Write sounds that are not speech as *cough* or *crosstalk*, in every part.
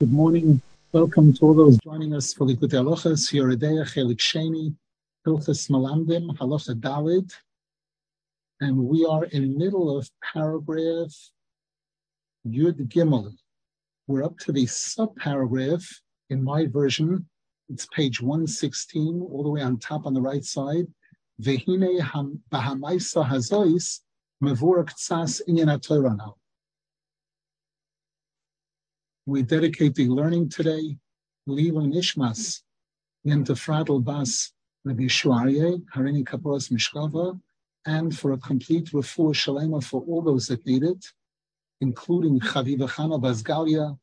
Good morning. Welcome to all those joining us for Likutei Halachas, Yoreh Deah, Chelik Sheni, Hilchas Malamdim, Halacha Dalid. And we are in the middle of paragraph Yud Gimel. We're up to the sub-paragraph in my version. It's page 116, all the way on top on the right side. Vehine bahamaisa hazois mevurak tzas inyan now we dedicate the learning today, Lila Nishmas, Yenta Fradl Bas Rabbi Shuarye, Harini Kaporas Mishkava, and for a complete refuah shalema for all those that need it, including Chaviva Chana Bas Galia,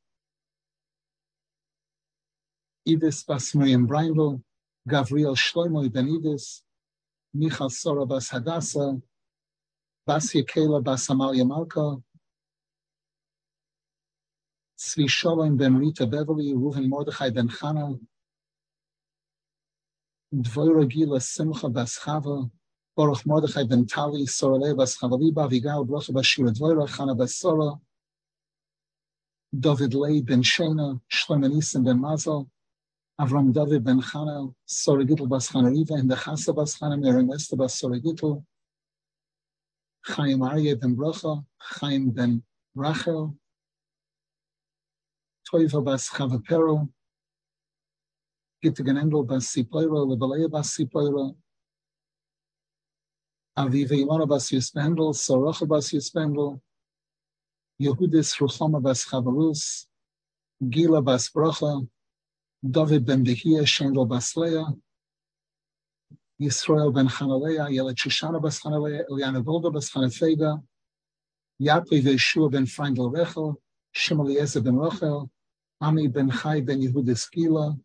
Idis Bas Miriam Brindle, Gavriel Shlomo Ben Idis, Michal Sora Bas Hadassah, Bas Yekela Bas Amalia Malka, Tzvi Shalom ben Rita Beverly, Reuven Mordechai ben Chana, Dvoira Gila Simcha bas Chava, Baruch Mordechai ben Tali, Sorale bas Chavaliba, Vigal Bracha bas Shira Dvoira, Chana bas Sora, David Lei ben Shena, Shlomo Nissen ben Mazel, Avram David ben Chana, Sora Gittel bas Chana Riva, and the Chasa bas Chana, Miriam Esther bas Sora Chaim Aryeh ben Bracha, Chaim ben Rachel, Toiva bas Chavapero, Gittiganendel bas Sipoira, Lebalea bas Sipoira, Aviva Ilona bas Yuspendel, Sorocha bas Yuspendel, Yehudis Ruchama bas Chavarus, Gila bas Bracha, David ben Behia, Shendel bas Leah, Yisrael ben Chanaleah, Yelet Shoshana bas Chanaleah, Eliana Volga bas Chanefega, Yaakov Yeshua ben Freindel Rechel, Shimon Eliezer ben Rachel, Ami ben Chai ben Yehuda Skila,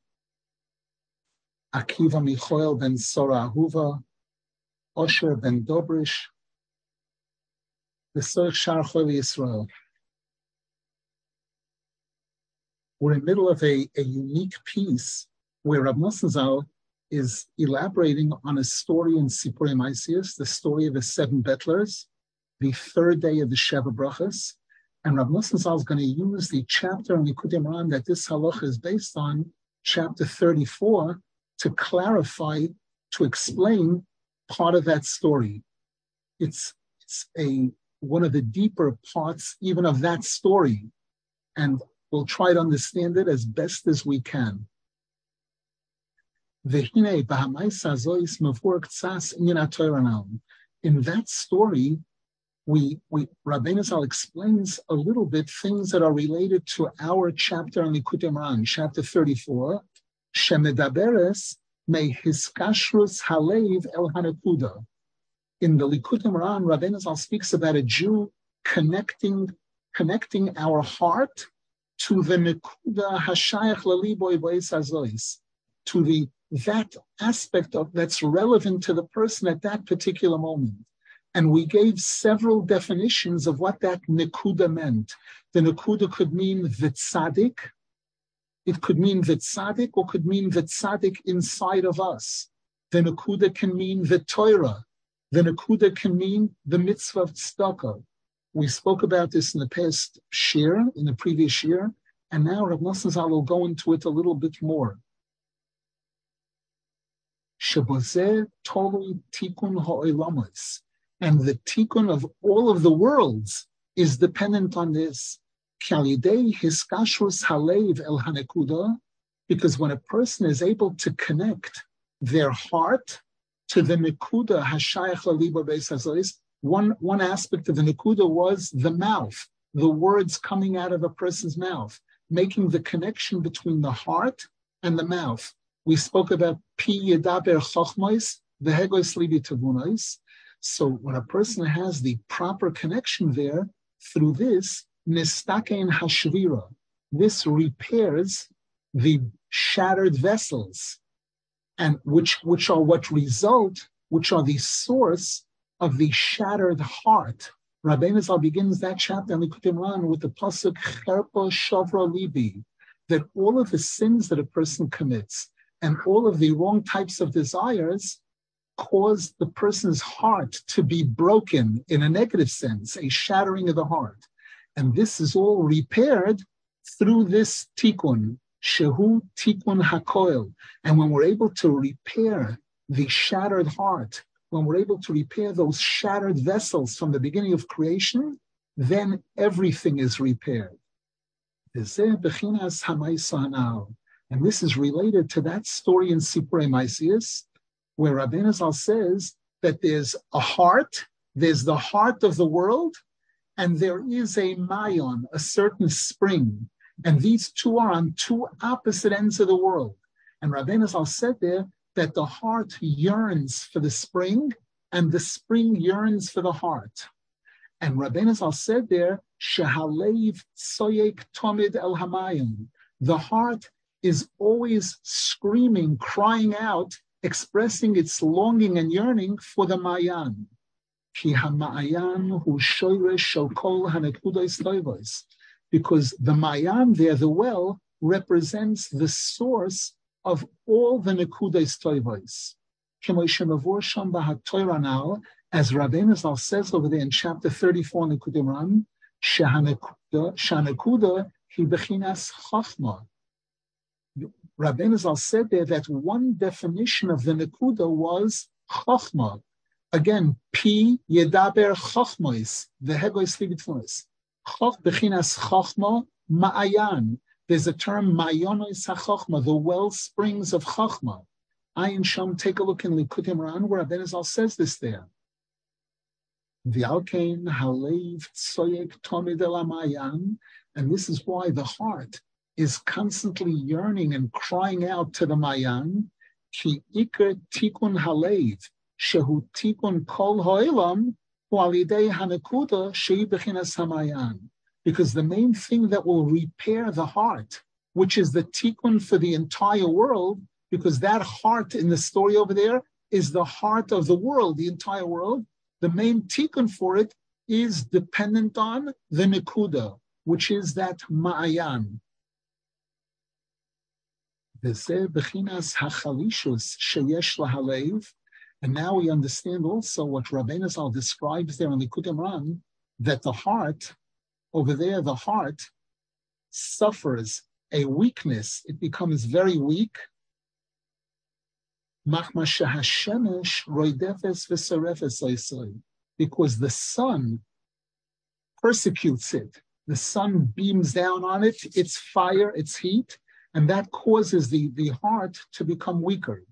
Akiva Michoel ben Sora Ahuva, Osher ben Dobrish, Sir Shar Israel. We're in the middle of a, a unique piece where Rav Nosson is elaborating on a story in Sipurei Maisius, the story of the seven bettlers, the third day of the Sheva Brachas, and Rav Nosson is going to use the chapter in Likutei Moharan that this halacha is based on, chapter 34, to clarify, to explain part of that story. It's, it's a one of the deeper parts even of that story. And we'll try to understand it as best as we can. In that story, we, we Rabbeinu Zal explains a little bit things that are related to our chapter on Likutei Moharan, chapter 34, Shemedaberes me hiskashrus halev el hanakuda. In the Likutei Moharan, Rabbeinu Zal speaks about a Jew connecting connecting our heart to the nekuda hashayach laliboy azois, to the that aspect of that's relevant to the person at that particular moment. And we gave several definitions of what that nekuda meant. The nekuda could mean the tzaddik, it could mean the tzaddik, or could mean the tzaddik inside of us. The nekuda can mean the Torah. The nekuda can mean the mitzvah of tzedakah. We spoke about this in the past year, in the previous year, and now Rav Nosson will go into it a little bit more. Shebozeh tolu tikun ha'olamas and the tikkun of all of the worlds is dependent on this. because when a person is able to connect their heart to the beis one one aspect of the nekuda was the mouth, the words coming out of a person's mouth, making the connection between the heart and the mouth. We spoke about pi yedaber the hegos libi tavunois, so when a person has the proper connection there, through this, nistakein hashvira, this repairs the shattered vessels, and which which are what result, which are the source of the shattered heart. Rabbeinu Zal begins that chapter in Likutei Moharan with the pasuk Cherpa Shavra Libi, that all of the sins that a person commits and all of the wrong types of desires caused the person's heart to be broken in a negative sense, a shattering of the heart. And this is all repaired through this tikkun, shehu tikkun hakoil, and when we're able to repair the shattered heart, when we're able to repair those shattered vessels from the beginning of creation, then everything is repaired. And this is related to that story in Sipurei Maisius, where Rabbeinu Zal says that there's a heart, there's the heart of the world, and there is a mayon, a certain spring. And these two are on two opposite ends of the world. And Rabbeinu Zal said there that the heart yearns for the spring, and the spring yearns for the heart. And Rabbeinu Zal said there, Shehalev soyek tomid el hamayim. The heart is always screaming, crying out, expressing its longing and yearning for the mayan. Because the mayan there, the well, represents the source of all the nekudas toivos. As Rabbeinu Zal says over there in chapter 34 in Kudim Shanakuda he bechinas chachma. Rabbeinu Zal said there that one definition of the Nakuda was chachma. Again, P yedaber chachmois, the hegois ligitfunis. Bechinas chachma ma'ayan. There's a term mayonois hachachma, the well springs of chachma. Ayin Sham, take a look in Likutei Moharan where Rabbeinu Zal says this there. The V'alkein halev tsoyek tomid elamayan, and this is why the heart is constantly yearning and crying out to the mayan. Ki iker tikun halev shehu tikun kol ho'ilam hu'alidei hanakuda shei bechinas hamayan. Because the main thing that will repair the heart, which is the tikkun for the entire world, because that heart in the story over there is the heart of the world, the entire world, the main tikkun for it is dependent on the nekuda, which is that ma'ayan. And now we understand also what Rabbeinu Zal describes there in the Moharan, that the heart, over there, the heart suffers a weakness. It becomes very weak because the sun persecutes it. The sun beams down on it, its fire, its heat, and that causes the, the heart to become weaker.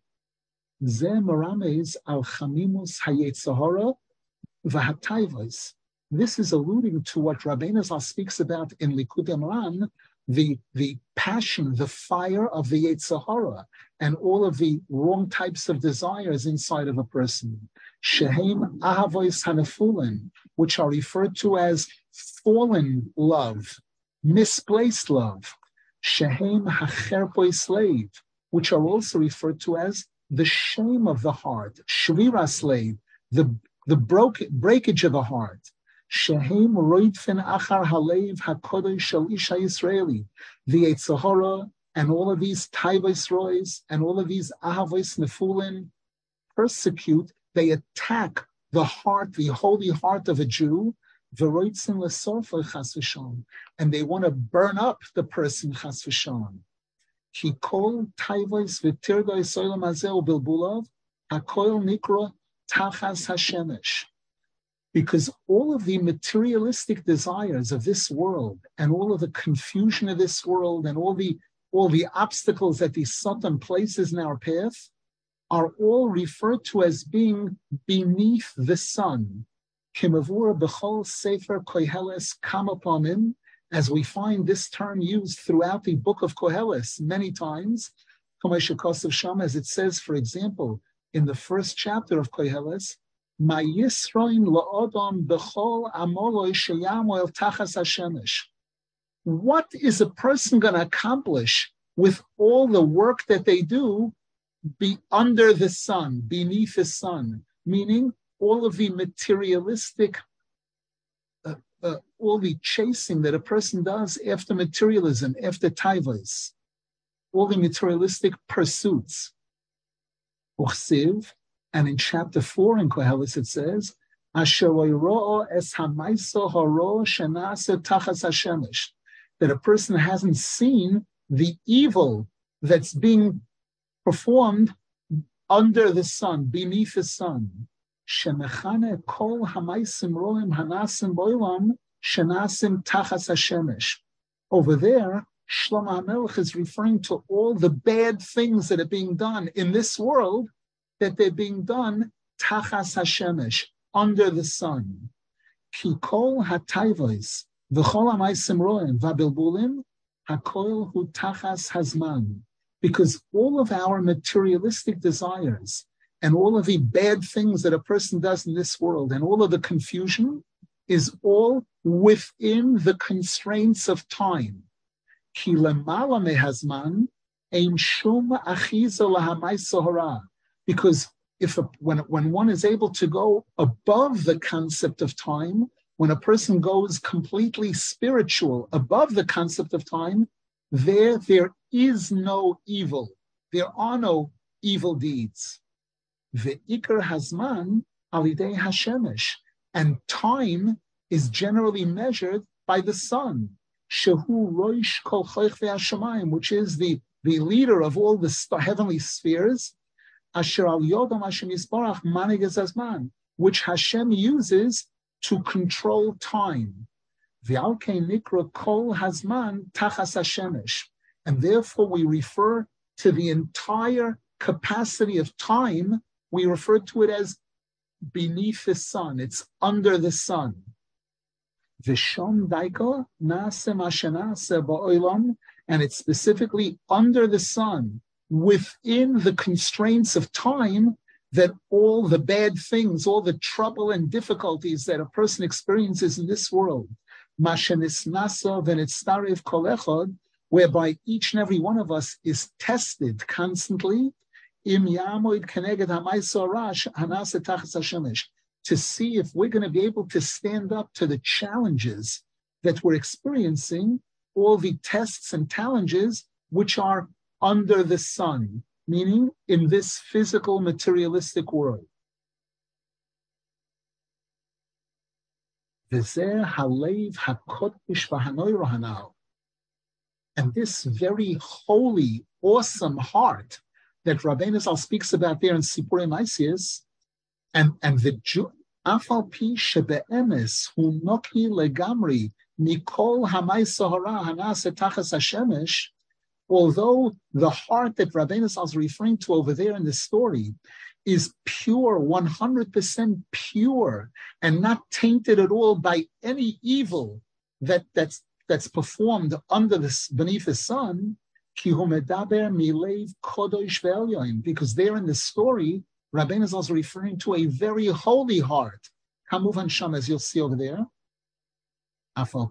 This is alluding to what Rabbeinu Zal speaks about in Likutei Moharan, the, the passion, the fire of the Yetzer Hara, and all of the wrong types of desires inside of a person. Shehem ahavois hanefulin, which are referred to as fallen love, misplaced love. Shehem hacherpoi slave, which are also referred to as the shame of the heart, shvira slave, the, the broke, breakage of the heart. Shehem roitfin achar halev hakodesh shel isha Yisraeli, the Yetzer Hara and all of these Taivos Roys and all of these Ahavos Nefulin persecute, they attack the heart, the holy heart of a Jew, and they want to burn up the person chas v'shalom. Ki kol taivos v'tirgoi soilam hazeh bilbulav, hakoil nikra tachas hashemesh. Because all of the materialistic desires of this world and all of the confusion of this world and all the all the obstacles that the Satan places in our path are all referred to as being beneath the sun. Kimavura b'chol sefer koheles kamapamim, as we find this term used throughout the book of Koheles many times. Sham, as it says, for example, in the first chapter of Koheles, Mayisroin la'odom b'chol amoloi sheyamo el tachas hashemesh what is a person going to accomplish with all the work that they do be under the sun, beneath the sun, meaning all of the materialistic, uh, uh, all the chasing that a person does after materialism, after taivas, all the materialistic pursuits. And in chapter 4 in Koheles it says, that a person hasn't seen the evil that's being performed under the sun, beneath the sun. Shemechane kol hamaisim roim hanasim boilam shenasim tachas hashemesh. Over there, Shlomo HaMelech is referring to all the bad things that are being done in this world, that they're being done tachas hashemesh, under the sun. Ki kol hatayvos v'chol hamaisim roim v'abilbulim hakol hu tachas hazman because all of our materialistic desires and all of the bad things that a person does in this world and all of the confusion is all within the constraints of time. Because if a, when, when one is able to go above the concept of time, when a person goes completely spiritual above the concept of time, there, there is no evil. There are no evil deeds. The Ikar Hazman alidei Hashemesh. And time is generally measured by the sun. Shehu Roish Kol which is the, the leader of all the heavenly spheres. Asher al Yodam Hashem Yisbarach Manig Hazman, which Hashem uses to control time. the Nikra Kol Hazman Tachas Hashemesh. And therefore we refer to the entire capacity of time, we refer to it as beneath the sun. It's under the sun. Vishon Daiko Nasem and it's specifically under the sun, within the constraints of time that all the bad things, all the trouble and difficulties that a person experiences in this world, whereby each and every one of us is tested constantly, to see if we're going to be able to stand up to the challenges that we're experiencing, all the tests and challenges which are under the sun, meaning in this physical materialistic world. And this very holy, awesome heart that Rabbeinu Zal speaks about there in Sipurei Maisius, and, and the Afal Pi Shebe'emes Hu Noki Legamri Nikol Hamay Sahara Hanase Tachas Hashemesh, although the heart that Rabbeinu Zal is referring to over there in the story is pure, 100% pure, and not tainted at all by any evil that, that's, that's performed under this beneath the sun, because there in the story, Rabbeinu is also referring to a very holy heart. Kamuvan Sham, as you'll see over there. Afal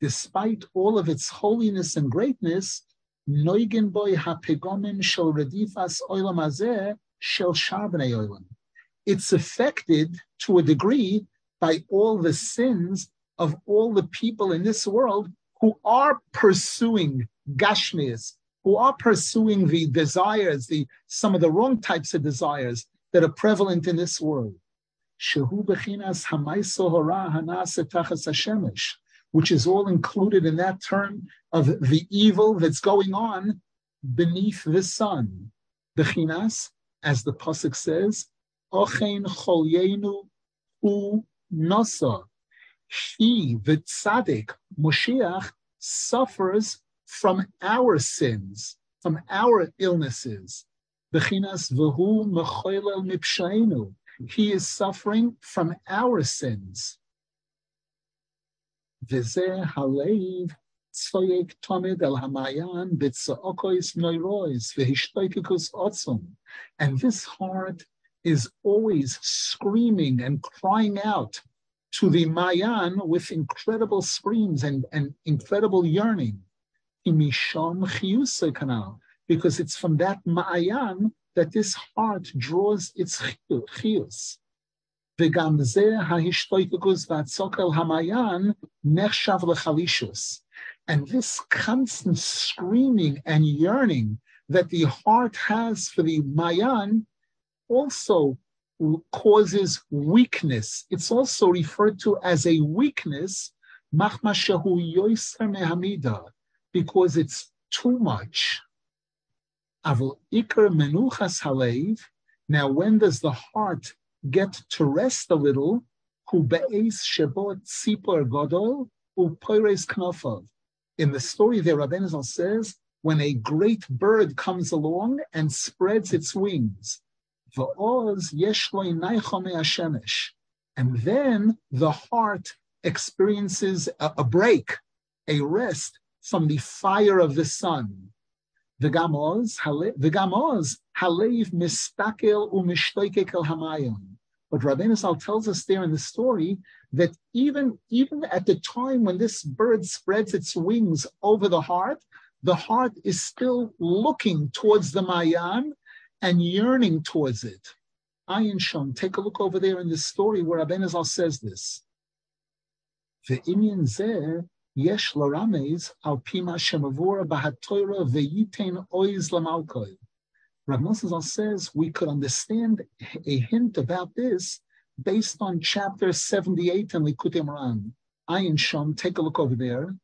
despite all of its holiness and greatness. It's affected to a degree by all the sins of all the people in this world who are pursuing gashmias, who are pursuing the desires, the some of the wrong types of desires that are prevalent in this world. Which is all included in that term of the evil that's going on beneath the sun. Bechinas as the pasuk says, "Ochein cholyenu u nasa." He, the tzaddik, Moshiach, suffers from our sins, from our illnesses. He is suffering from our sins. And this heart is always screaming and crying out to the Mayan with incredible screams and, and incredible yearning. Because it's from that Mayan that this heart draws its chiyus. וגם זה ההשתוקקות והצוקל המעיין נחשב לחלישוס. And this constant screaming and yearning that the heart has for the Mayan also causes weakness. It's also referred to as a weakness because it's too much. Now, when does the heart get to rest a little? In the story there, Rabbi Zal says, when a great bird comes along and spreads its wings, and then the heart experiences a, a break, a rest from the fire of the sun. Gamos, halev mistakel umishtoikek el. But Rabbeinu Zal tells us there in the story that even, even at the time when this bird spreads its wings over the heart, the heart is still looking towards the Mayan and yearning towards it. Ayin Shom, take a look over there in the story where Rabbeinu Zal says this. The Inyan Zeh yesh al pima shemavura says we could understand a hint about this based on chapter 78 in Likutei Moharan. Ayin Shom, take a look over there.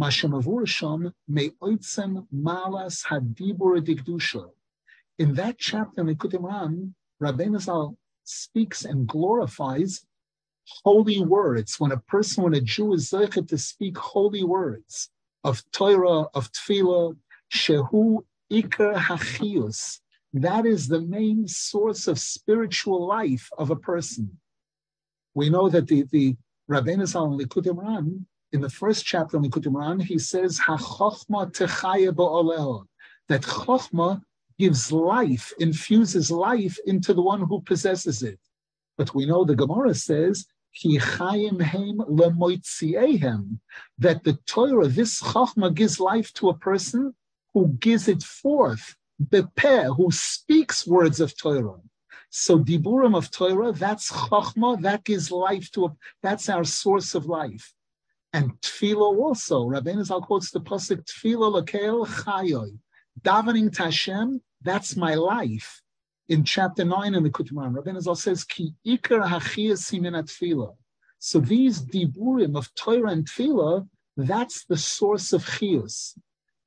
Mashemavur Shom me oitzem malas hadibur digdusha. In that chapter in Likutei Moharan, Rabbeinu Zal speaks and glorifies holy words. When a person, when a Jew is zeichet to speak holy words of Torah, of Tefillah, shehu ikar hachius, that is the main source of spiritual life of a person. We know that the, the Rabbeinu Zal in Likutei Moharan, in the first chapter of Likutei Moharan, he says, that chachma gives life, infuses life into the one who possesses it. But we know the Gemara says that the Torah, this Chachma, gives life to a person who gives it forth, Bepeh, who speaks words of Torah. So Diburim of Torah, that's Chachma, that gives life to a, that's our source of life. And Tefillah also, Rabbeinu Zal quotes the Pasuk, Tefillah Lakel Chayoy, davening to Hashem, that's my life in chapter 9 in the Kutman, Rabbi Zal says, Ki ikar tefillah. So these diburim of Torah and tefillah, that's the source of chiyus.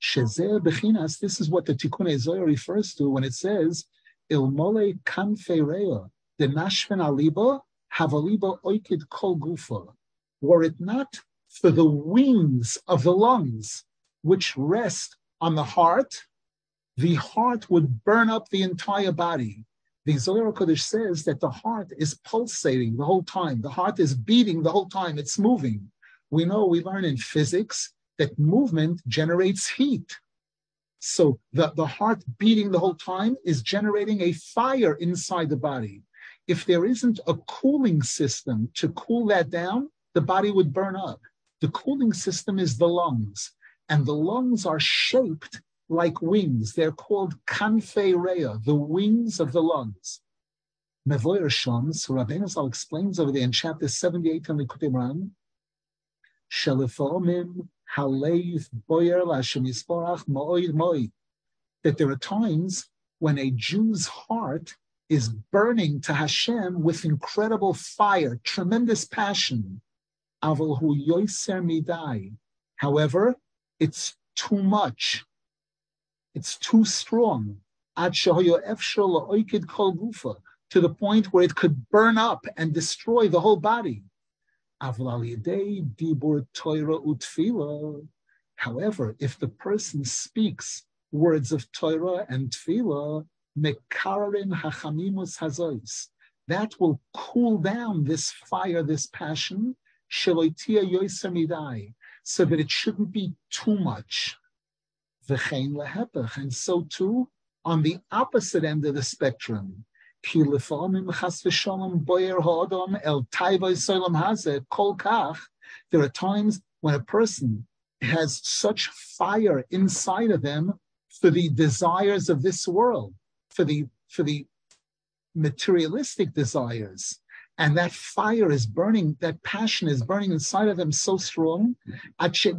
Shezer bechinas, this is what the Tikkun Zohar refers to when it says, Ilmole kanfeirea, the nashven aliba, havaliba oikid kol gufa. Were it not for the wings of the lungs, which rest on the heart, the heart would burn up the entire body. The Zohar Kodesh says that the heart is pulsating the whole time. The heart is beating the whole time. It's moving. We know, we learn in physics that movement generates heat. So the, the heart beating the whole time is generating a fire inside the body. If there isn't a cooling system to cool that down, the body would burn up. The cooling system is the lungs, and the lungs are shaped like wings. They're called kanfei rea, the wings of the lungs. Mevoyer Shom, so Rabbeinu Zal explains over there in chapter 78 in the Kutimran, Shalifomim Haleiv Boyer Lashem Yisborach Mo'id Mo'id, that there are times when a Jew's heart is burning to Hashem with incredible fire, tremendous passion. Aval hu yoiser midai. However, it's too much. It's too strong. To the point where it could burn up and destroy the whole body. However, if the person speaks words of Torah and Tefillah, that will cool down this fire, this passion, so that it shouldn't be too much v'chein lehepech. And so too, on the opposite end of the spectrum, ki chas v'shalom boyer ha'adam el hazeh kol kach, there are times when a person has such fire inside of them for the desires of this world, for the for the materialistic desires, and that fire is burning, that passion is burning inside of them so strong, to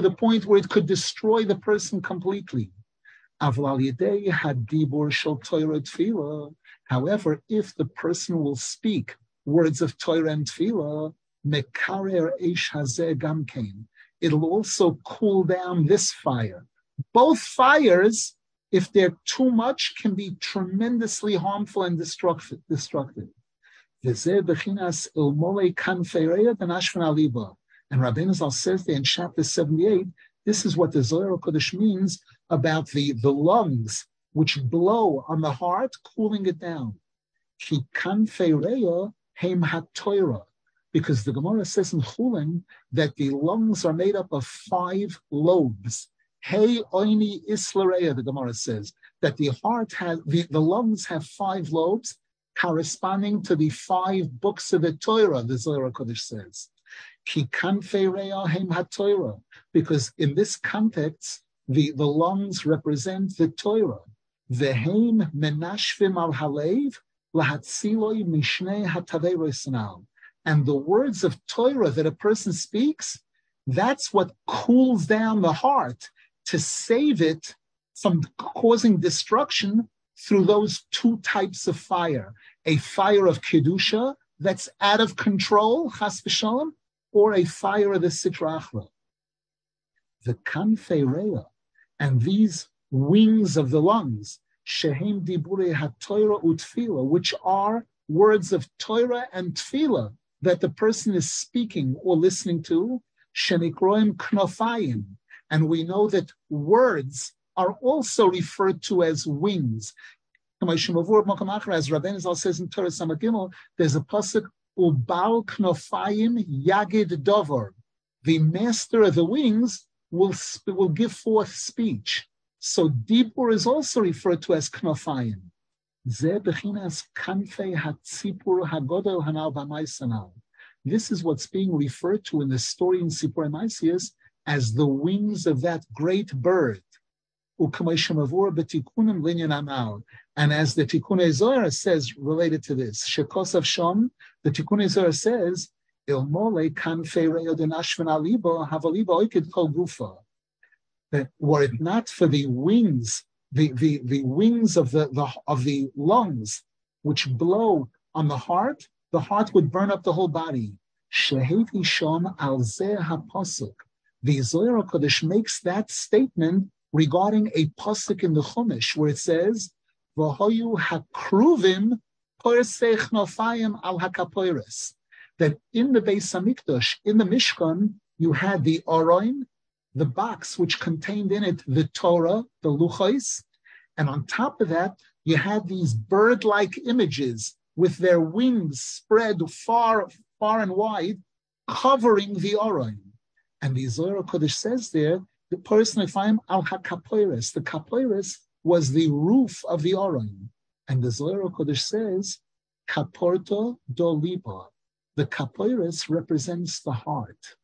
the point where it could destroy the person completely. However, if the person will speak words of Torah and Tefillah. It'll also cool down this fire. Both fires, if they're too much, can be tremendously harmful and destructive. And Rabbeinu Zal says there in chapter 78, this is what the Zohar Kodesh means about the, the lungs which blow on the heart, cooling it down. Because the Gemara says in Chulin that the lungs are made up of five lobes. Hey oini islareya, the Gemara says, that the heart has, the, the lungs have five lobes corresponding to the five books of the Torah, the Zohar Kodesh says. Because in this context, the, the lungs represent the Torah. Veheim menashvim al halev lahatziloi mishnei hatavei And the words of Torah that a person speaks, that's what cools down the heart to save it from causing destruction through those two types of fire a fire of Kedusha that's out of control, chas v'shalom, or a fire of the Sitra Achra. The kanfei and these wings of the lungs, shehem dibure ha'toira utfila, which are words of Torah and tefillah that the person is speaking or listening to, shenikroim knofayim. And we know that words are also referred to as wings. As Rabbein Zal says in Torah Samagimel, there's a pasuk ubal knofayim yagid dover. The master of the wings will will give forth speech. So dibur is also referred to as knofayim. This is what's being referred to in the story in Sipur Maisius as the wings of that great bird. And as the Tikkun Zohar says related to this, Shekosav Shom, the Tikkun Zohar says. That were it not for the wings, the, the, the wings of the, the of the lungs, which blow on the heart, the heart would burn up the whole body. Sheheti shom al zeh. The Zohar Kodesh makes that statement regarding a pasuk in the Chumash where it says, "V'hoyu hakruvim nofayim al hakapoiris." That in the Beis Hamikdash, in the Mishkan, you had the Oroin, the box which contained in it the Torah, the Luchos, and on top of that, you had these bird-like images with their wings spread far, far and wide, covering the Oroin. And the Zohar Kodesh says there the person Ephraim al hakapoiris. The kapoiris was the roof of the Orim. And the Zohar Kodesh says, kaporto do liba. The kapoiris represents the heart.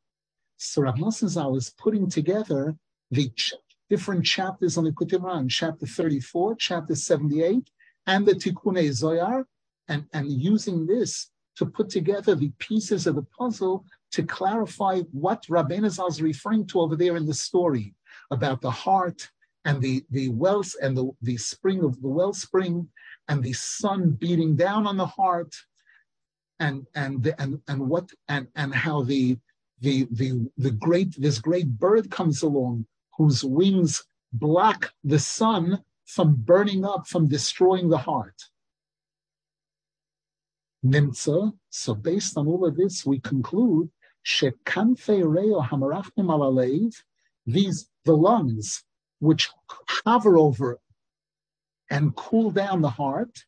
So Rav Zal is putting together the ch- different chapters on the Kutimran, chapter 34, chapter 78, and the Tikkun Zohar, and, and using this to put together the pieces of the puzzle to clarify what Rabbeinu Zal is referring to over there in the story about the heart and the, the wells and the, the spring of the wellspring and the sun beating down on the heart and and the, and and what and and how the the the the great this great bird comes along whose wings block the sun from burning up from destroying the heart. Nimtza so based on all of this we conclude these the lungs which hover over and cool down the heart.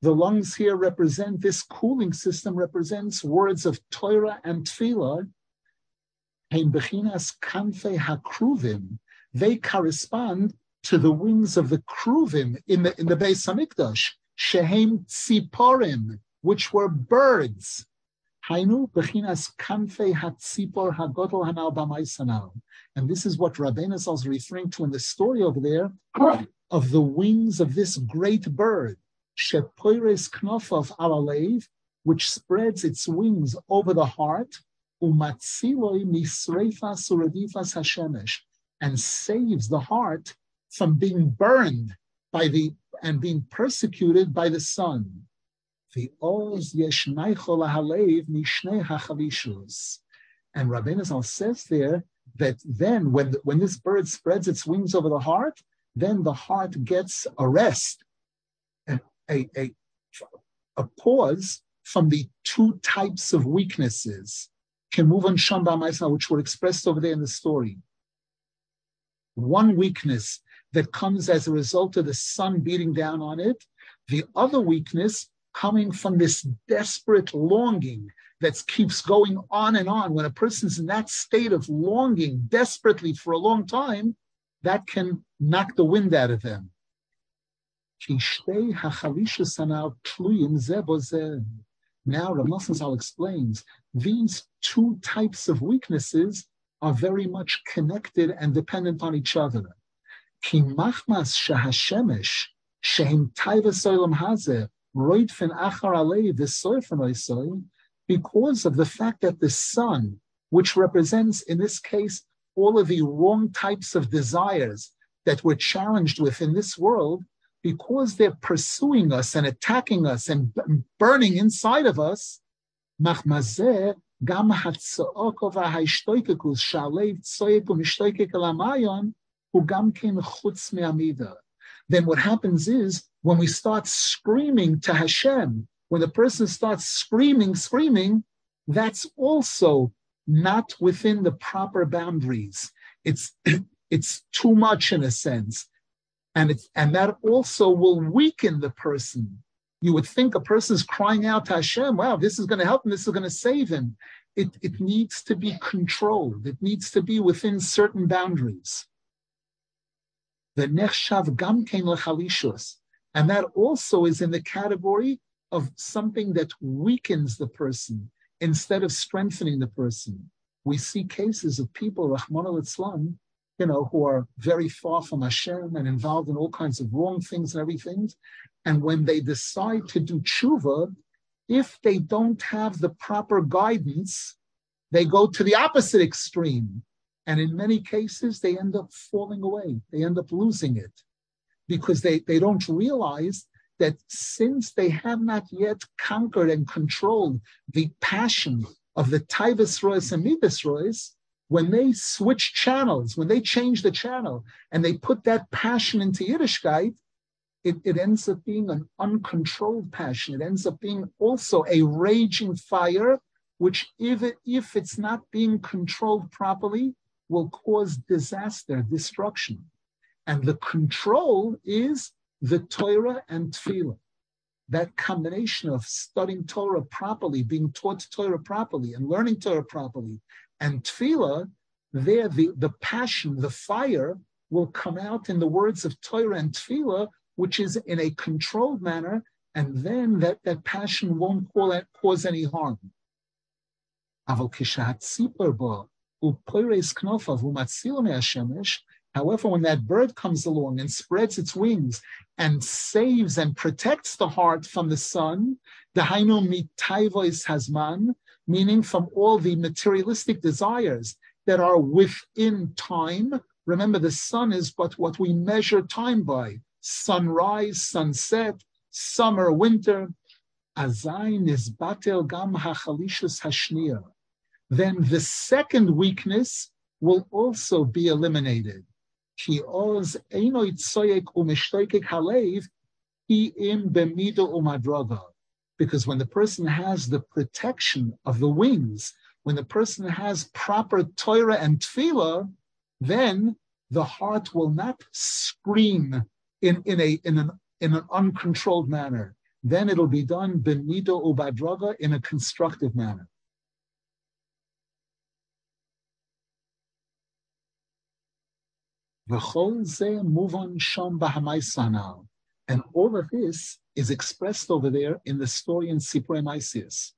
The lungs here represent this cooling system represents words of Torah and Tefillah. They correspond to the wings of the kruvim in the in the Beis Hamikdash. Tziporim, which were birds. Hainu bechinas kanfei hatzipor hagodol hanal b'maisanal. And this is what Rabbeinu is referring to in the story over there *coughs* of the wings of this great bird, shepoires knofov alalev, which spreads its wings over the heart, umatziloi misreifas uradifas hashemesh, and saves the heart from being burned by the and being persecuted by the sun. The oz yeshneichol halev mishnei hachavishus. And Rabbeinu Zal says there that then when, when this bird spreads its wings over the heart, then the heart gets a rest, a, a, a, a pause from the two types of weaknesses, Kemuvan Shamba Maisa, which were expressed over there in the story. One weakness that comes as a result of the sun beating down on it, the other weakness coming from this desperate longing that keeps going on and on. When a person's in that state of longing desperately for a long time, that can knock the wind out of them. Now, Rav explains these two types of weaknesses are very much connected and dependent on each other roitfin achar alev because of the fact that the sun, which represents in this case all of the wrong types of desires that we're challenged with in this world, because they're pursuing us and attacking us and burning inside of us, gam hatza'okov ha'ishtoikekus shalev tzoyek u'mishtoikek elamayon, u'gam kin chutz me'amida. Then what happens is, when we start screaming to Hashem, when the person starts screaming, screaming, that's also not within the proper boundaries. It's *clears throat* it's too much in a sense. And it's and that also will weaken the person you would think a person is crying out to Hashem, wow, this is going to help him, this is going to save him. It, it needs to be controlled, it needs to be within certain boundaries. The nechshav gamkein lechalishus. And that also is in the category of something that weakens the person instead of strengthening the person. We see cases of people, Rachmana litzlan, you know, who are very far from Hashem and involved in all kinds of wrong things and everything. And when they decide to do tshuva, if they don't have the proper guidance, they go to the opposite extreme. And in many cases, they end up falling away. They end up losing it because they, they don't realize that since they have not yet conquered and controlled the passion of the Taivas Royce and Midas Royce, when they switch channels, when they change the channel and they put that passion into Yiddishkeit, it, it ends up being an uncontrolled passion. It ends up being also a raging fire, which, if, it, if it's not being controlled properly, will cause disaster, destruction. And the control is the Torah and Tefillah. That combination of studying Torah properly, being taught Torah properly, and learning Torah properly, and Tefillah, there the, the passion, the fire will come out in the words of Torah and Tefillah which is in a controlled manner, and then that, that passion won't cause any harm. However, when that bird comes along and spreads its wings and saves and protects the heart from the sun, hasman, meaning from all the materialistic desires that are within time. Remember, the sun is but what we measure time by sunrise, sunset, summer, winter. Azayin is batel gam hachalishus hashnia. Then the second weakness will also be eliminated. Bemido umadraga. Because when the person has the protection of the wings, when the person has proper Torah and tefillah, then the heart will not scream in, in, a, in, an, in an uncontrolled manner. Then it'll be done benido ubadraga in a constructive manner. And all of this is expressed over there in the story in Sipur Maisius.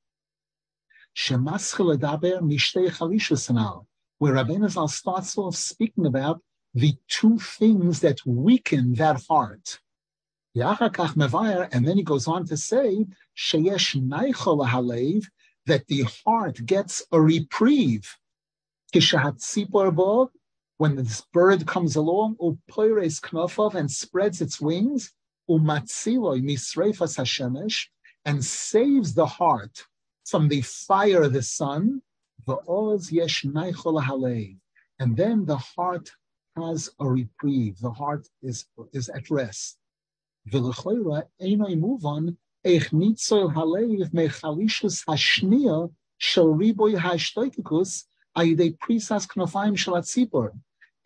Where Rabbeinu Zal starts off speaking about the two things that weaken that heart. And then he goes on to say, that the heart gets a reprieve when this bird comes along, oh, upoires knofov, and spreads its wings, oh, umatziloi misreifas hashemesh, and saves the heart from the fire of the sun, va'oz yesh naichol halei. And then the heart has a reprieve. The heart is, is at rest. V'lechoira einoi muvan, eich nitzol halei mechalishus hashnia shel riboy hashtoikikus,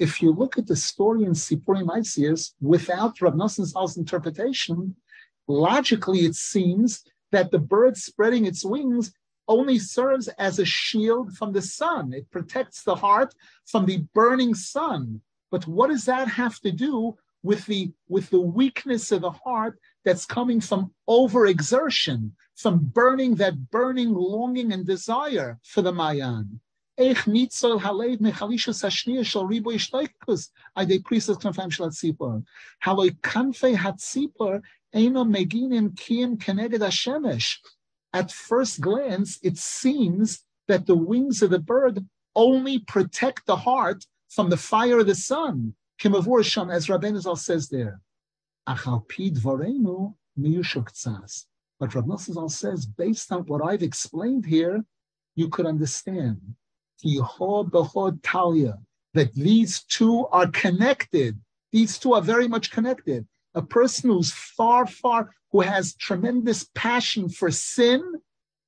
if you look at the story in Sipurei Maisius without Rav Nosson interpretation, logically it seems that the bird spreading its wings only serves as a shield from the sun. It protects the heart from the burning sun. But what does that have to do with the with the weakness of the heart that's coming from overexertion, from burning that burning longing and desire for the mayan. Eich nitzol halev mechalishus hashniya shel ribo ishtoikus adei prisus knafayim shel hatzipor. Haloi kanfei hatzipor eino meginim kiyim keneged hashemesh. At first glance, it seems that the wings of the bird only protect the heart from the fire of the sun. Kimavur Sham, as Rabbeinu Zal says there. Achal pid vorenu miyushuktsas. But Rabbeinu Zal says, based on what I've explained here, you could understand that these two are connected. These two are very much connected. A person who's far, far, who has tremendous passion for sin,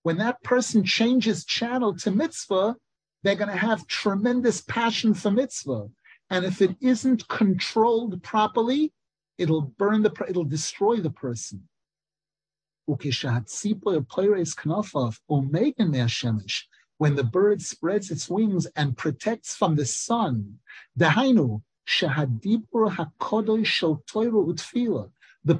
when that person changes channel to mitzvah, they're going to have tremendous passion for mitzvah. And if it isn't controlled properly, it'll burn the, it'll destroy the person. When the bird spreads its wings and protects from the sun, the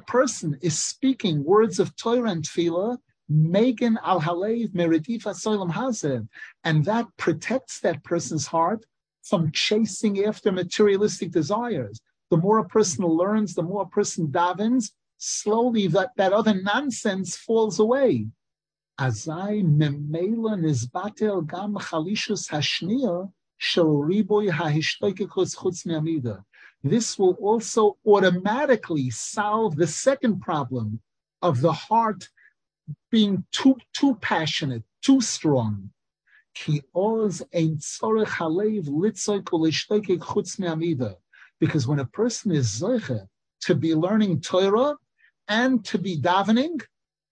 person is speaking words of Torah and Tefillah, Megan al Halev Soilam and that protects that person's heart from chasing after materialistic desires. The more a person learns, the more a person davens, slowly that, that other nonsense falls away. Azai memela nizbatel gam chalishus hashniya shel riboy hahishtoikikus chutz me'amida. This will also automatically solve the second problem of the heart being too, too passionate, too strong. Because when a person is zoiche to be learning Torah and to be davening,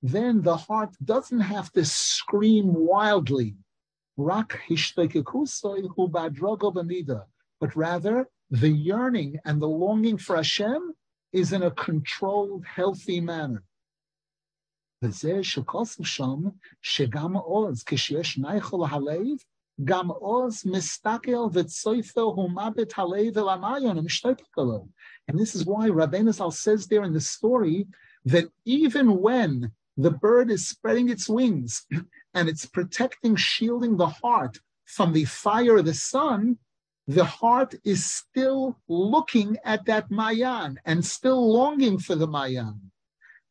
then the heart doesn't have to scream wildly. But rather, the yearning and the longing for Hashem is in a controlled, healthy manner. וזה שכוסם שם, שגם עוז, כשיש נייכל הלב, גם עוז מסתכל וצויפר הוא מוות הלב אל המעיון, המשתוקק עליו. And this is why Rabbeinu Zal says there in the story that even when the bird is spreading its wings and it's protecting, shielding the heart from the fire of the sun, the heart is still looking at that mayan and still longing for the mayan.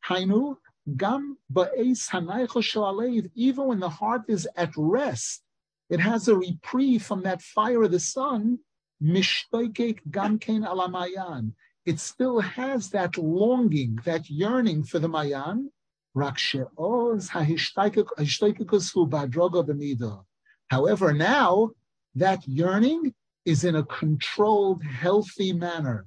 Hainu, Gam even when the heart is at rest, it has a reprieve from that fire of the sun. It still has that longing, that yearning for the mayan. However, now that yearning is in a controlled, healthy manner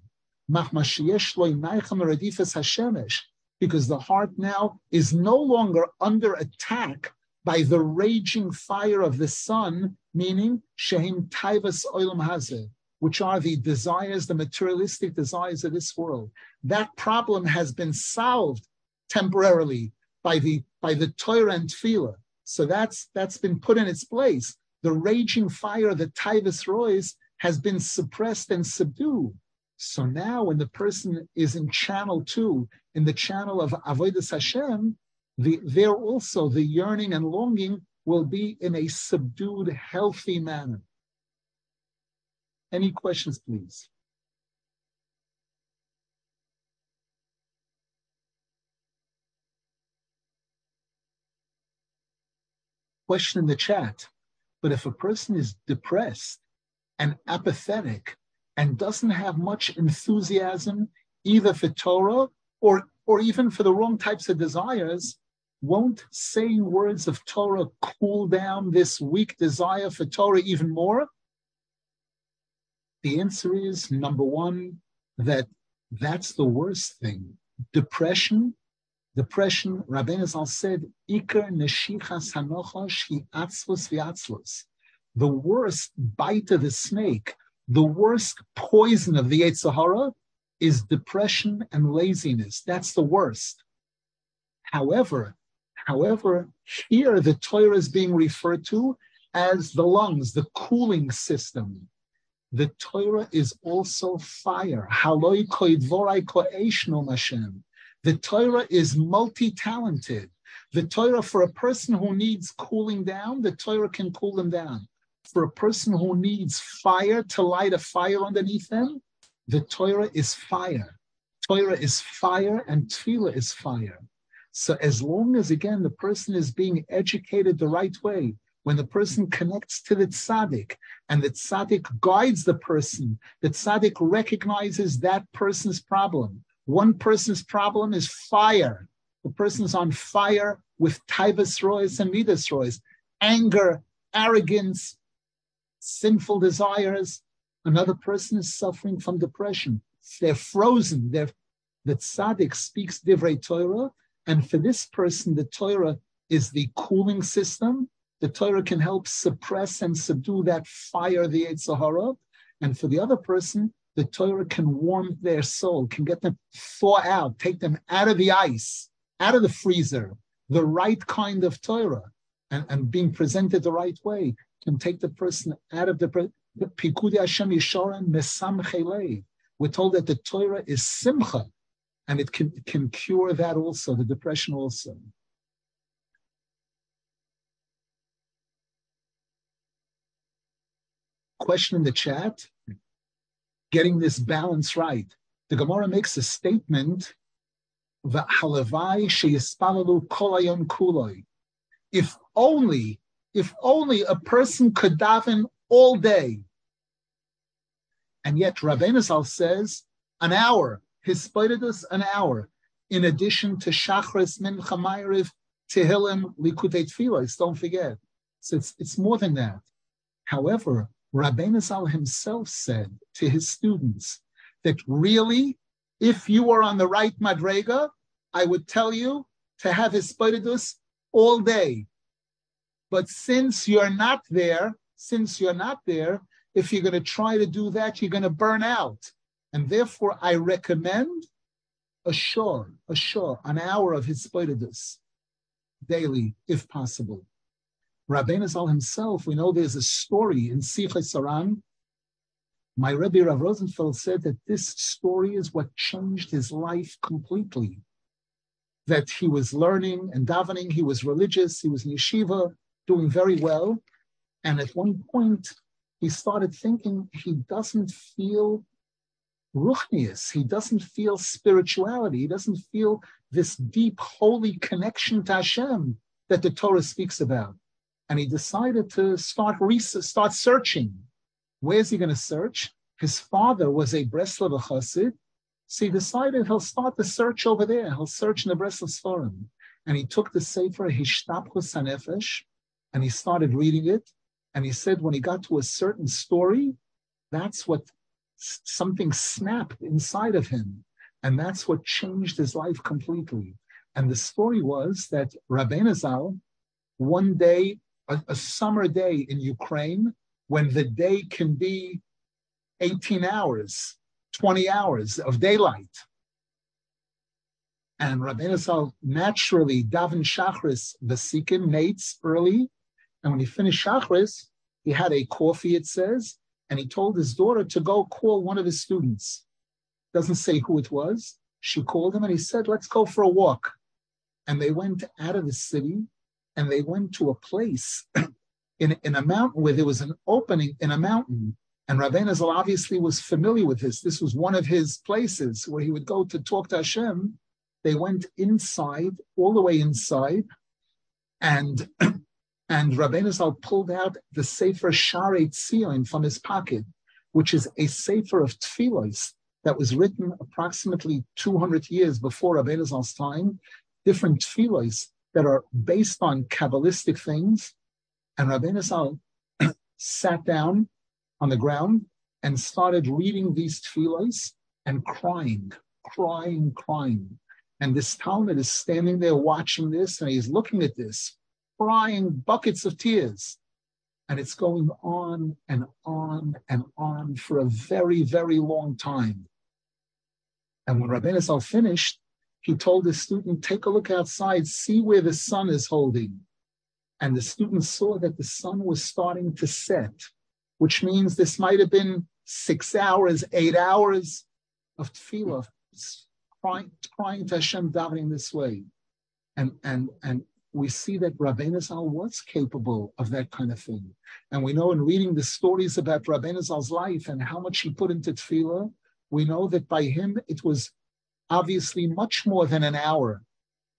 because the heart now is no longer under attack by the raging fire of the sun, meaning Shehim Taivas Oilam Hazeh, which are the desires, the materialistic desires of this world. That problem has been solved temporarily by the by the Torah and Tefillah. So that's that's been put in its place. The raging fire, the Taivas Rois, has been suppressed and subdued. So now, when the person is in channel two, in the channel of Avodah Hashem, the, there also the yearning and longing will be in a subdued, healthy manner. Any questions, please? Question in the chat. But if a person is depressed and apathetic and doesn't have much enthusiasm either for Torah or, or even for the wrong types of desires, won't saying words of Torah cool down this weak desire for Torah even more? The answer is number one, that that's the worst thing. Depression, depression, Rabbeinu Zal said, Iker neshichas hanochosh hi atzlus. The worst bite of the snake, the worst poison of the Yetzer Hara is depression and laziness. That's the worst. However, however, here the Torah is being referred to as the lungs, the cooling system. The Torah is also fire. The Torah is multi-talented. The Torah, for a person who needs cooling down, the Torah can cool them down. For a person who needs fire to light a fire underneath them, the Torah is fire. Torah is fire and Tefillah is fire. So as long as, again, the person is being educated the right way, when the person connects to the tzaddik and the tzaddik guides the person, the tzaddik recognizes that person's problem. One person's problem is fire. The person's on fire with taivas rois and midas rois, anger, arrogance, sinful desires. Another person is suffering from depression. They're frozen. They're, the tzaddik speaks divrei Torah, and for this person, the Torah is the cooling system. The Torah can help suppress and subdue that fire, the Yetzer Hara. And for the other person, the Torah can warm their soul, can get them thaw out, take them out of the ice, out of the freezer, the right kind of Torah, and, and being presented the right way can take the person out of the Pikudi Hashem Yishoran Mesam We're told that the Torah is simcha, and it can, can cure that also, the depression also. Question in the chat getting this balance right. The Gemara makes a statement if only, if only a person could daven all day. And yet Rabbeinu Zal says an hour, his us an hour, in addition to Shachris, Mincha, Ma'ariv, Tehillim, Likutei Tfilos, don't forget. So it's, it's more than that. However, Rabbeinu Zal himself said to his students that really, if you are on the right madrega, I would tell you to have Hispidus all day. But since you're not there, since you're not there, if you're going to try to do that, you're going to burn out. And therefore, I recommend a shore, a shore, an hour of Hispidus daily, if possible. Rabbeinu Zal himself, we know there's a story in Sichei Saran. My Rebbe Rav Rosenfeld said that this story is what changed his life completely. That he was learning and davening, he was religious, he was in yeshiva, doing very well. And at one point, he started thinking he doesn't feel ruchnius, he doesn't feel spirituality, he doesn't feel this deep, holy connection to Hashem that the Torah speaks about and he decided to start start searching. Where's he going to search? His father was a Breslov Chassid, so he decided he'll start the search over there. He'll search in the Breslov Sforim. And he took the Sefer Hishtapchus Hanefesh, and he started reading it. And he said when he got to a certain story, that's what something snapped inside of him. And that's what changed his life completely. And the story was that Rabbeinu Zal, one day a, a summer day in Ukraine when the day can be 18 hours, 20 hours of daylight. And Rabbeinu Zal naturally daven shachris vasikim mates early, and when he finished shachris, he had a coffee. It says, and he told his daughter to go call one of his students. Doesn't say who it was. She called him, and he said, "Let's go for a walk." And they went out of the city and they went to a place *clears throat* in, in a mountain where there was an opening in a mountain. And Rabbeinu Zal obviously was familiar with this. This was one of his places where he would go to talk to Hashem. They went inside, all the way inside, and *clears throat* and Rabbeinu Zal pulled out the Sefer Sharei Tzion from his pocket, which is a Sefer of Tfilos that was written approximately 200 years before Rabbeinu Zal's time, different Tfilos that are based on Kabbalistic things. And Rabbeinu Zal *clears throat* sat down on the ground and started reading these tefillahs and crying, crying, crying. And this Talmud is standing there watching this, and he's looking at this, crying buckets of tears. And it's going on and on and on for a very, very long time. And when Rabbeinu Zal finished, he told his student, take a look outside, see where the sun is holding. And the student saw that the sun was starting to set, which means this might have been six hours, eight hours of tefillah, crying, crying to Hashem, davening this way. And, and, and we see that Rabbeinu Zal was capable of that kind of thing. And we know in reading the stories about Rabbeinu Zal's life and how much he put into tefillah, we know that by him it was obviously much more than an hour.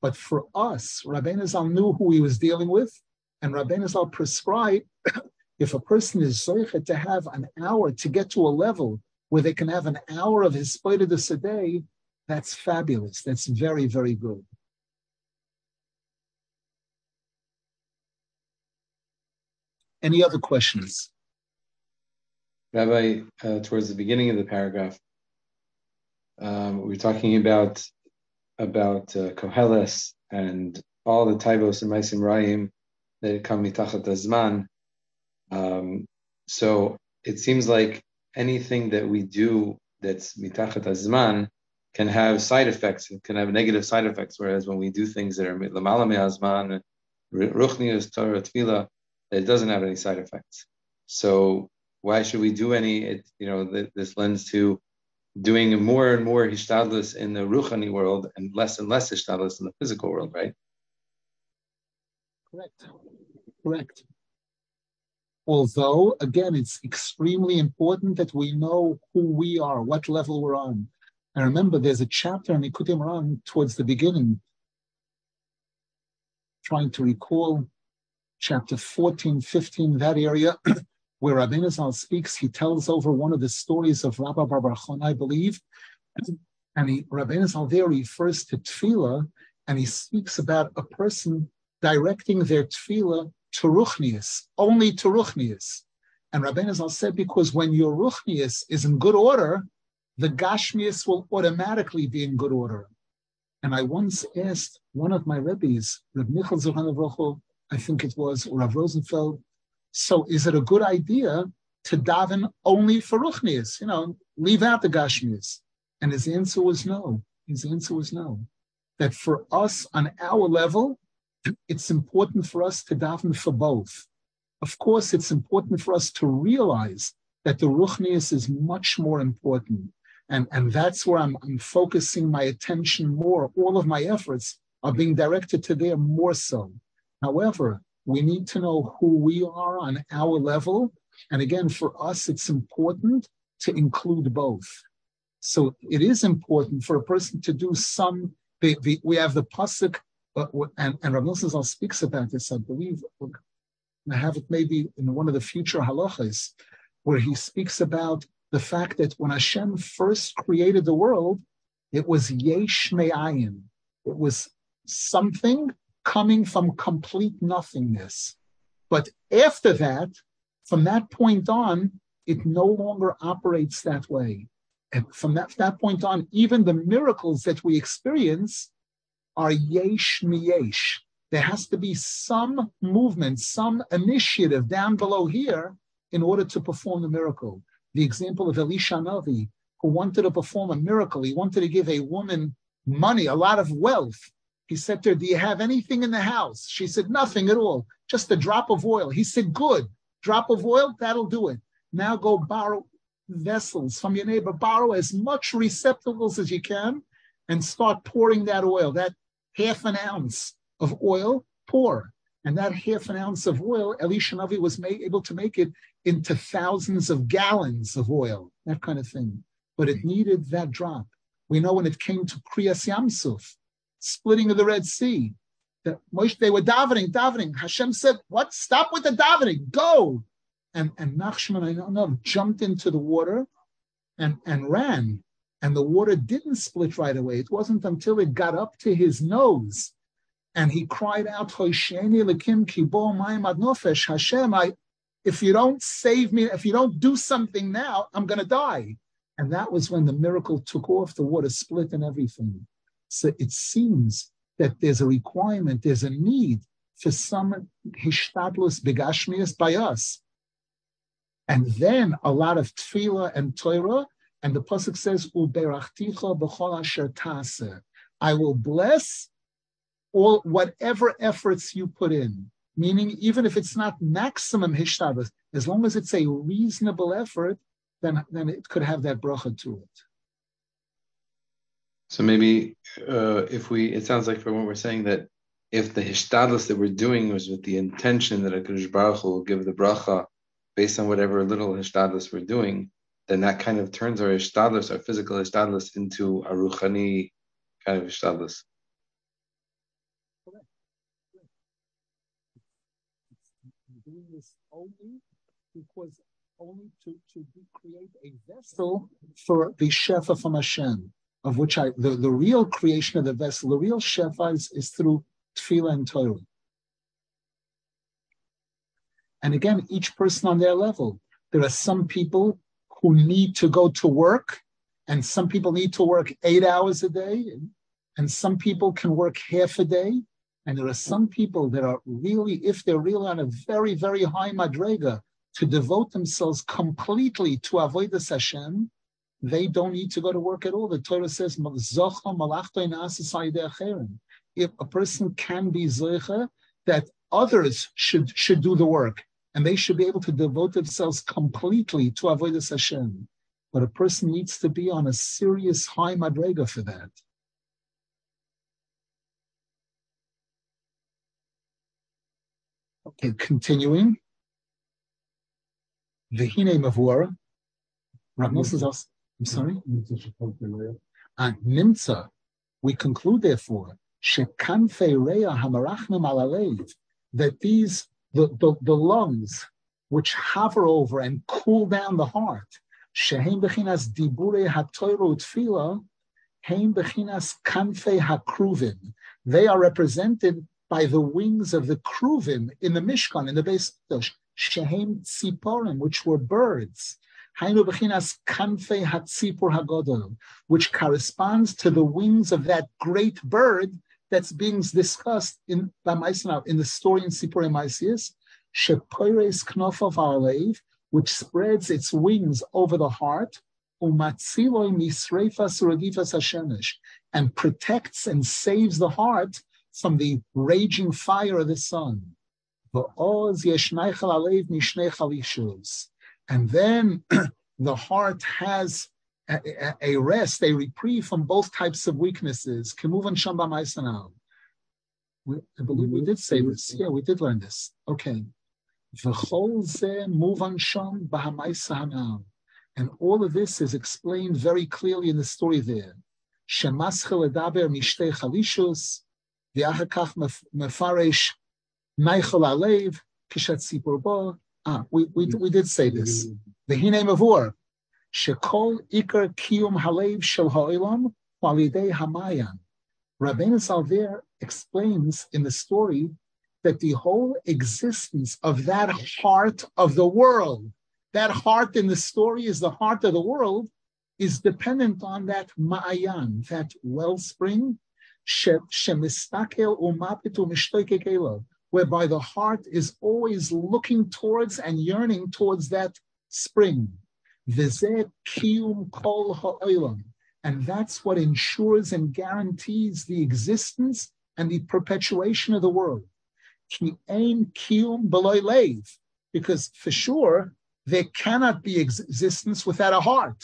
But for us, Rabbeinu Zal knew who he was dealing with, and Rabbeinu Zal prescribed *coughs* if a person is zoichet to have an hour to get to a level where they can have an hour of his spoilus a day, that's fabulous. That's very, very good. Any other questions? Rabbi, uh, towards the beginning of the paragraph, um, we are talking about about uh, Koheles and all the Taivos and Maisim Rayim that come mitachat azman. Um, so it seems like anything that we do that's mitachat azman can have side effects. It can have negative side effects. Whereas when we do things that are lamala azman, ruchnius Torah tefillah, it doesn't have any side effects. So why should we do any? It, you know, th- this lends to doing more and more hishtadlus in the ruchani world and less and less hishtadlus in the physical world, right? Correct. Correct. Although, again, it's extremely important that we know who we are, what level we're on. And remember, there's a chapter in Likutei Moharan towards the beginning, trying to recall chapter 14, 15, that area, *clears throat* where Rabbeinu Zal speaks, he tells over one of the stories of Rabbi Bar Bar I believe, and he, Rabbeinu Zal there refers to tefillah, and he speaks about a person directing their tefillah to ruchnius, only to ruchnius. And Rabbeinu Zal said, because when your ruchnius is in good order, the gashmius will automatically be in good order. And I once asked one of my rebbes, Reb Michal Zuchan I think it was, or Rav Rosenfeld, so is it a good idea to daven only for ruchnius? You know, leave out the gashmius. And his answer was no. His answer was no. That for us on our level, it's important for us to daven for both. Of course, it's important for us to realize that the ruchnius is much more important. And, and that's where I'm, I'm focusing my attention more. All of my efforts are being directed to there more so. However, we need to know who we are on our level. And again, for us, it's important to include both. So it is important for a person to do some. The, the, we have the pasuk, and, and Rav Nosson speaks about this, I believe. I have it maybe in one of the future halachas, where he speaks about the fact that when Hashem first created the world, it was yesh me'ayin. It was something coming from complete nothingness. But after that, from that point on, it no longer operates that way. And from that, that point on, even the miracles that we experience are yesh miyesh. There has to be some movement, some initiative down below here in order to perform the miracle. The example of Elisha Navi, who wanted to perform a miracle, he wanted to give a woman money, a lot of wealth, he said to her, Do you have anything in the house? She said, Nothing at all, just a drop of oil. He said, Good, drop of oil, that'll do it. Now go borrow vessels from your neighbor, borrow as much receptacles as you can, and start pouring that oil, that half an ounce of oil, pour. And that half an ounce of oil, Elisha Navi was made, able to make it into thousands of gallons of oil, that kind of thing. But it needed that drop. We know when it came to Kriyas Yamsuf, splitting of the Red Sea. That Moshe, they were davening, davening. Hashem said, "What? Stop with the davening. Go!" And and Nachshon, I don't know, jumped into the water, and and ran. And the water didn't split right away. It wasn't until it got up to his nose and he cried out, Hashem, I, if you don't save me, if you don't do something now, I'm going to die. And that was when the miracle took off, the water split and everything. So it seems that there's a requirement, there's a need for some hishtadlus begashmias by us. And then a lot of tefillah and Torah, and the pasuk says, "Uberachticha b'chol asher I will bless all whatever efforts you put in. Meaning, even if it's not maximum hishtadlus, as long as it's a reasonable effort, then then it could have that bracha to it. So maybe uh, if we, it sounds like from what we're saying that if the hishtadlus that we're doing was with the intention that a Baruch Hu will give the bracha based on whatever little hishtadlus we're doing, then that kind of turns our hishtadlus, our physical hishtadlus, into a ruchani kind of hishtadlus. Doing this only because only to, to create a vessel for the shefa from Hashem, of which I the, the real creation of the vessel, the real shefa is, is through tefillah and Torah. And again, each person on their level. There are some people who need to go to work, and some people need to work eight hours a day, and some people can work half a day. And there are some people that are really, if they're really on a very, very high madrega, to devote themselves completely to avodas Hashem, they don't need to go to work at all. The Torah says, if a person can be zoicha, that others should should do the work, and they should be able to devote themselves completely to avodas Hashem. But a person needs to be on a serious high madrega for that. Okay, continuing. Vehine Mavura. Nosson I'm sorry? And Nimtza, we conclude therefore, that these, the, the, the lungs which hover over and cool down the heart, Shehem Bechinas Dibure HaToiro Tfila, Heim Bechinas Kanfe HaKruvim, they are represented by the wings of the Kruvim in the Mishkan, in the base shehem tziporim, which were birds. Which corresponds to the wings of that great bird that's being discussed in in the story in Sipur Maisius, shepoires knofov alev, which spreads its wings over the heart, and protects and saves the heart from the raging fire of the sun. And then *clears throat* the heart has a, a, rest, a reprieve from both types of weaknesses. We, I believe we did say this. Yeah, we did learn this. Okay. And all of this is explained very clearly in the story there. Alev, Kishat Sipur Bo. Ah, we, we, we did say this. The Hine Mavur. Shekol Iker Kiyum Halev Shel Ha'ilam Walidei Hamayan. Rabbeinu Salver explains in the story that the whole existence of that heart of the world, that heart in the story is the heart of the world, is dependent on that ma'ayan, that wellspring, shemistakel umapitu mishtoike whereby the heart is always looking towards and yearning towards that spring. And that's what ensures and guarantees the existence and the perpetuation of the world. Because for sure, there cannot be existence without a heart.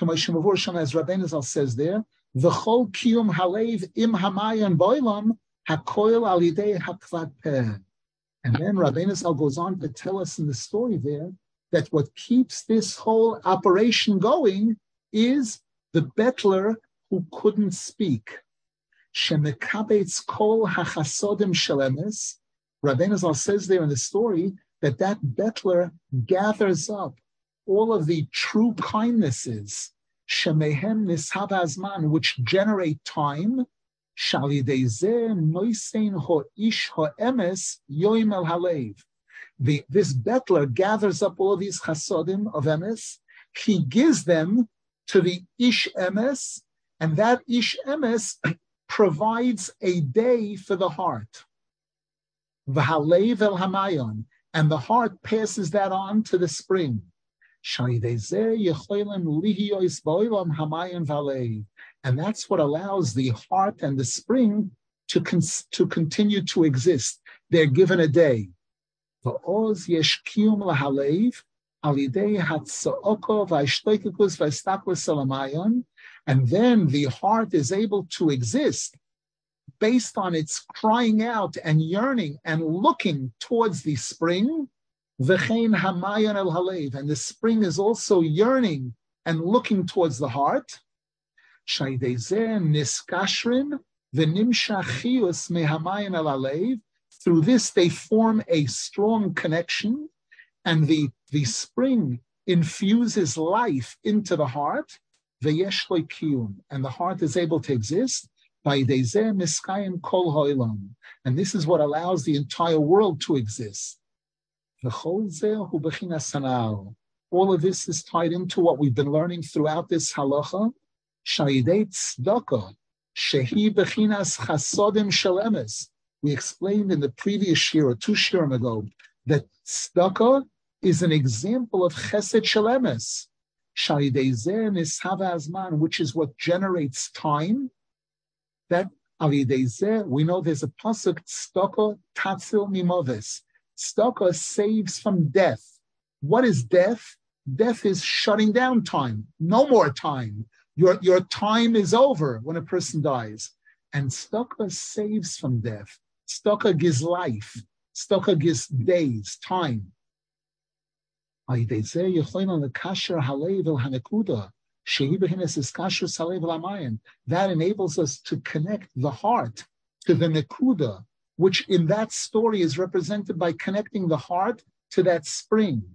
As Rabbeinu says there, the whole kiyum halev im hamayan boilam Hakoil alidei hakvat. And then Rabbeinu Zal goes on to tell us in the story there that what keeps this whole operation going is the bettler who couldn't speak. Shemekabetz kol hachasodim shelemes. Rabbeinu Zal says there in the story that that bettler gathers up all of the true kindnesses, shemehem nishab azman, which generate time, This bettler gathers up all these chasodim of emes. He gives them to the ish emes, and that ish emes *clears throat* provides a day for the heart. V'halev el hamayon, and the heart passes that on to the spring. And that's what allows the heart and the spring to, cons- to continue to exist. They're given a day. And then the heart is able to exist based on its crying out and yearning and looking towards the spring, and the spring is also yearning and looking towards the heart. Through this, they form a strong connection, and the, the spring infuses life into the heart, and the heart is able to exist by Dezeh Miskayim Kol Hoilam. and this is what allows the entire world to exist. All of this is tied into what we've been learning throughout this halacha. We explained in the previous year or two shiurim ago that tzedakah is an example of chesed shalemes, which is what generates time that we know there's a pasuk stoko tatzil mimovis. Stoko saves from death. What is death? Death is shutting down time. No more time. Your, your time is over when a person dies. And stoko saves from death. Stoko gives life. Stoko gives days, time. That enables us to connect the heart to the Nekuda, which in that story is represented by connecting the heart to that spring.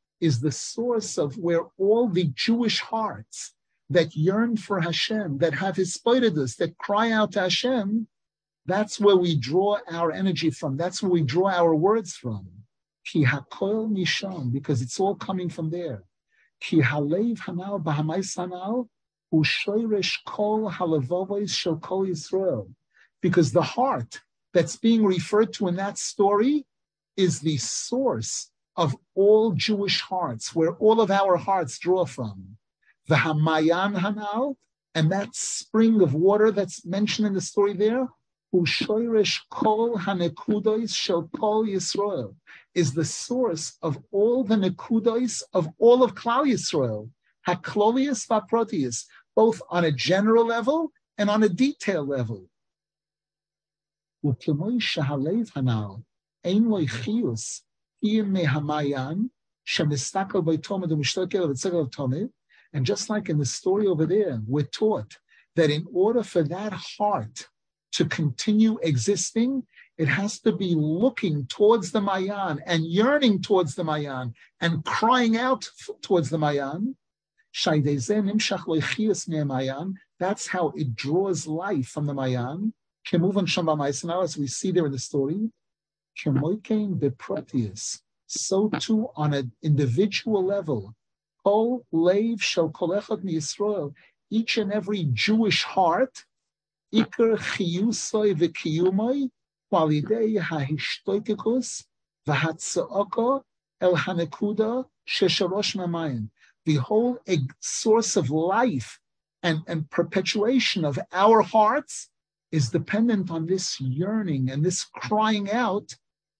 is the source of where all the Jewish hearts that yearn for Hashem, that have hispodidus, that cry out to Hashem, that's where we draw our energy from. That's where we draw our words from. Ki hakol misham, because it's all coming from there. Ki halev hanal b'hamay sanal kol halavovois shel kol Yisrael. Because the heart that's being referred to in that story is the source of all Jewish hearts, where all of our hearts draw from. The Hamayan Hanal, and that spring of water that's mentioned in the story there, Ushoirish kol hanekudois shel kol Yisrael is the source of all the nekudois of all of Klal Yisrael, haklolius vaprotius, both on a general level and on a detail level. And just like in the story over there, we're taught that in order for that heart to continue existing, it has to be looking towards the Mayan and yearning towards the Mayan and crying out towards the Mayan. That's how it draws life from the Mayan. As we see there in the story, so too on an individual level, Kol Leiv Shel Kolechad MiYisrael, each and every Jewish heart Iker chiyusoi v'kiyumoi kwalidei hahishtoitikus v'hatzaoko el hanekuda shesharosh mamayim. The whole source of life and, and perpetuation of our hearts is dependent on this yearning and this crying out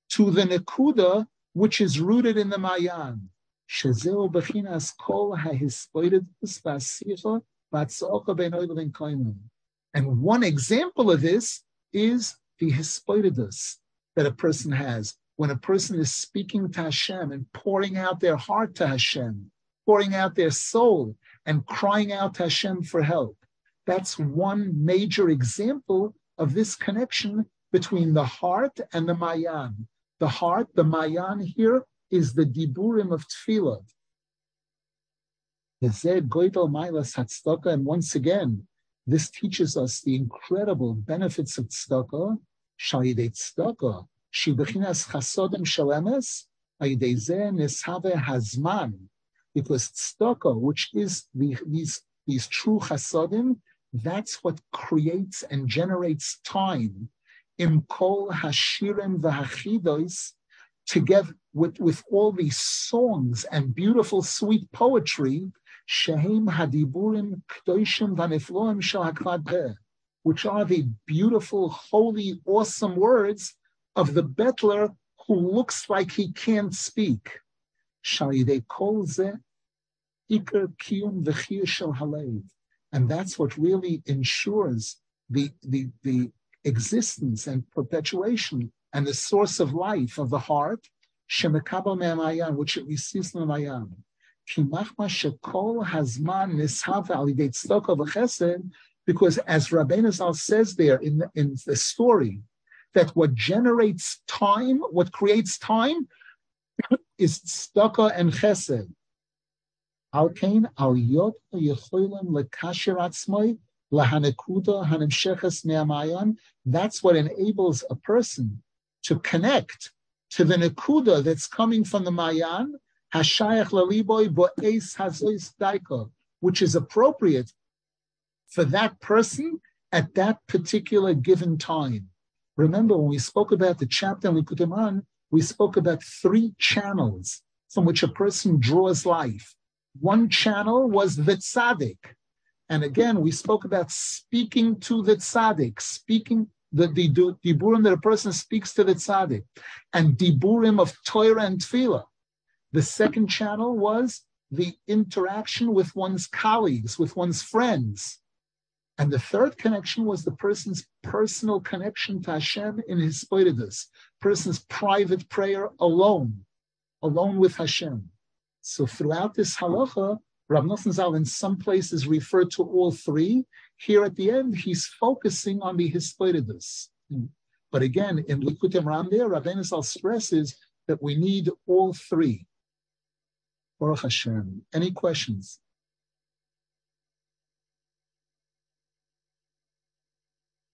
to the nekuda which is rooted in the mayan. And one example of this is the hispidus that a person has when a person is speaking to Hashem and pouring out their heart to Hashem, pouring out their soul and crying out to Hashem for help. That's one major example of this connection between the heart and the mayan. The heart, the mayan here, is the diburim of tefillah. And once again, this teaches us the incredible benefits of tzedakah, shalidet tzedakah, shibechinas chasodim shalemes, neshave hazman, because tzedakah, which is the, these, these true chasodim, that's what creates and generates time. Imkol hashirim v'hachidos, together with, with all these songs and beautiful, sweet poetry, shehem hadiburim kdoishim v'nefloim shal which are the beautiful, holy, awesome words of the betler who looks like he can't speak. Shalidei kol ze ikar kiyum v'chir shel halev. And that's what really ensures the, the, the existence and perpetuation and the source of life of the heart, which it receives from Mayan. Because as Rabbeinu Zal says there in the, in the story, that what generates time, what creates time, is tzedakah and chesed. Kain al yot yecholim lekasher atzmai lahanekuda hanimsheches me'amayan. That's what enables a person to connect to the nekuda that's coming from the mayan, hashayach laliboy bo'es hazois daika, which is appropriate for that person at that particular given time. Remember, when we spoke about the chapter in Moharan, we spoke about three channels from which a person draws life. One channel was the tzaddik. And again, we spoke about speaking to the tzaddik, speaking the, the, the diburim that a person speaks to the tzaddik, and diburim of Torah and Tefillah. The second channel was the interaction with one's colleagues, with one's friends. And the third connection was the person's personal connection to Hashem in his spoidus, person's private prayer alone, alone with Hashem. So throughout this halacha, Rav Nosson Zal in some places referred to all three. Here at the end, he's focusing on the Hispoidus. But again, in Likutei Moharan there, Rav Zal stresses that we need all three. Baruch Hashem. Any questions?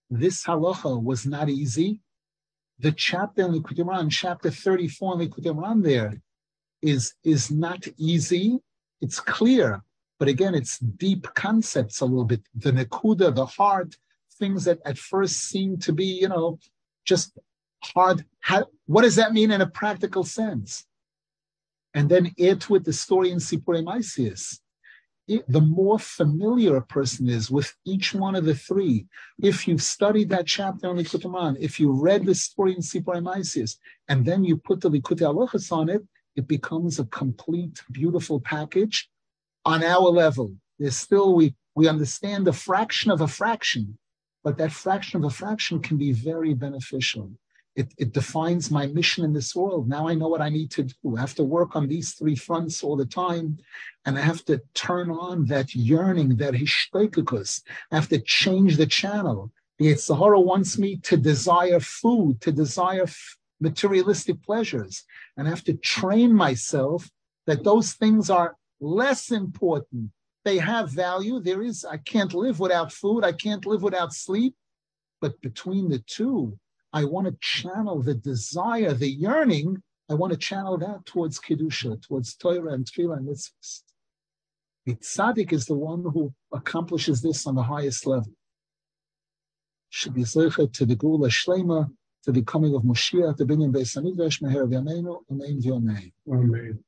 This halacha was not easy. The chapter in Likutei Moharan, chapter 34 in Likutei Moharan there, is, is not easy. It's clear, but again, it's deep concepts a little bit. The nekuda, the heart, things that at first seem to be, you know, just hard. How, what does that mean in a practical sense? And then it with the story in Sipurei Maisius. The more familiar a person is with each one of the three, if you've studied that chapter on Likutei Moharan, if you read the story in Maisius, and then you put the Likutei Halachas on it, it becomes a complete, beautiful package on our level. There's still, we, we understand a fraction of a fraction, but that fraction of a fraction can be very beneficial. It, it defines my mission in this world. Now I know what I need to do. I have to work on these three fronts all the time, and I have to turn on that yearning, that hishtoikukus. I have to change the channel. The Yetzer Hara wants me to desire food, to desire materialistic pleasures and I have to train myself that those things are less important. They have value. There is, I can't live without food. I can't live without sleep. But between the two, I want to channel the desire, the yearning. I want to channel that towards Kedusha, towards Torah and Tefillah and mitzvahs. The tzaddik is the one who accomplishes this on the highest level. Should be to the Gula Shlema, to the coming of Moshiach, the Binyan Beis Hamikdash, Meher V'Yameinu, Amen V'Yamein. Amen.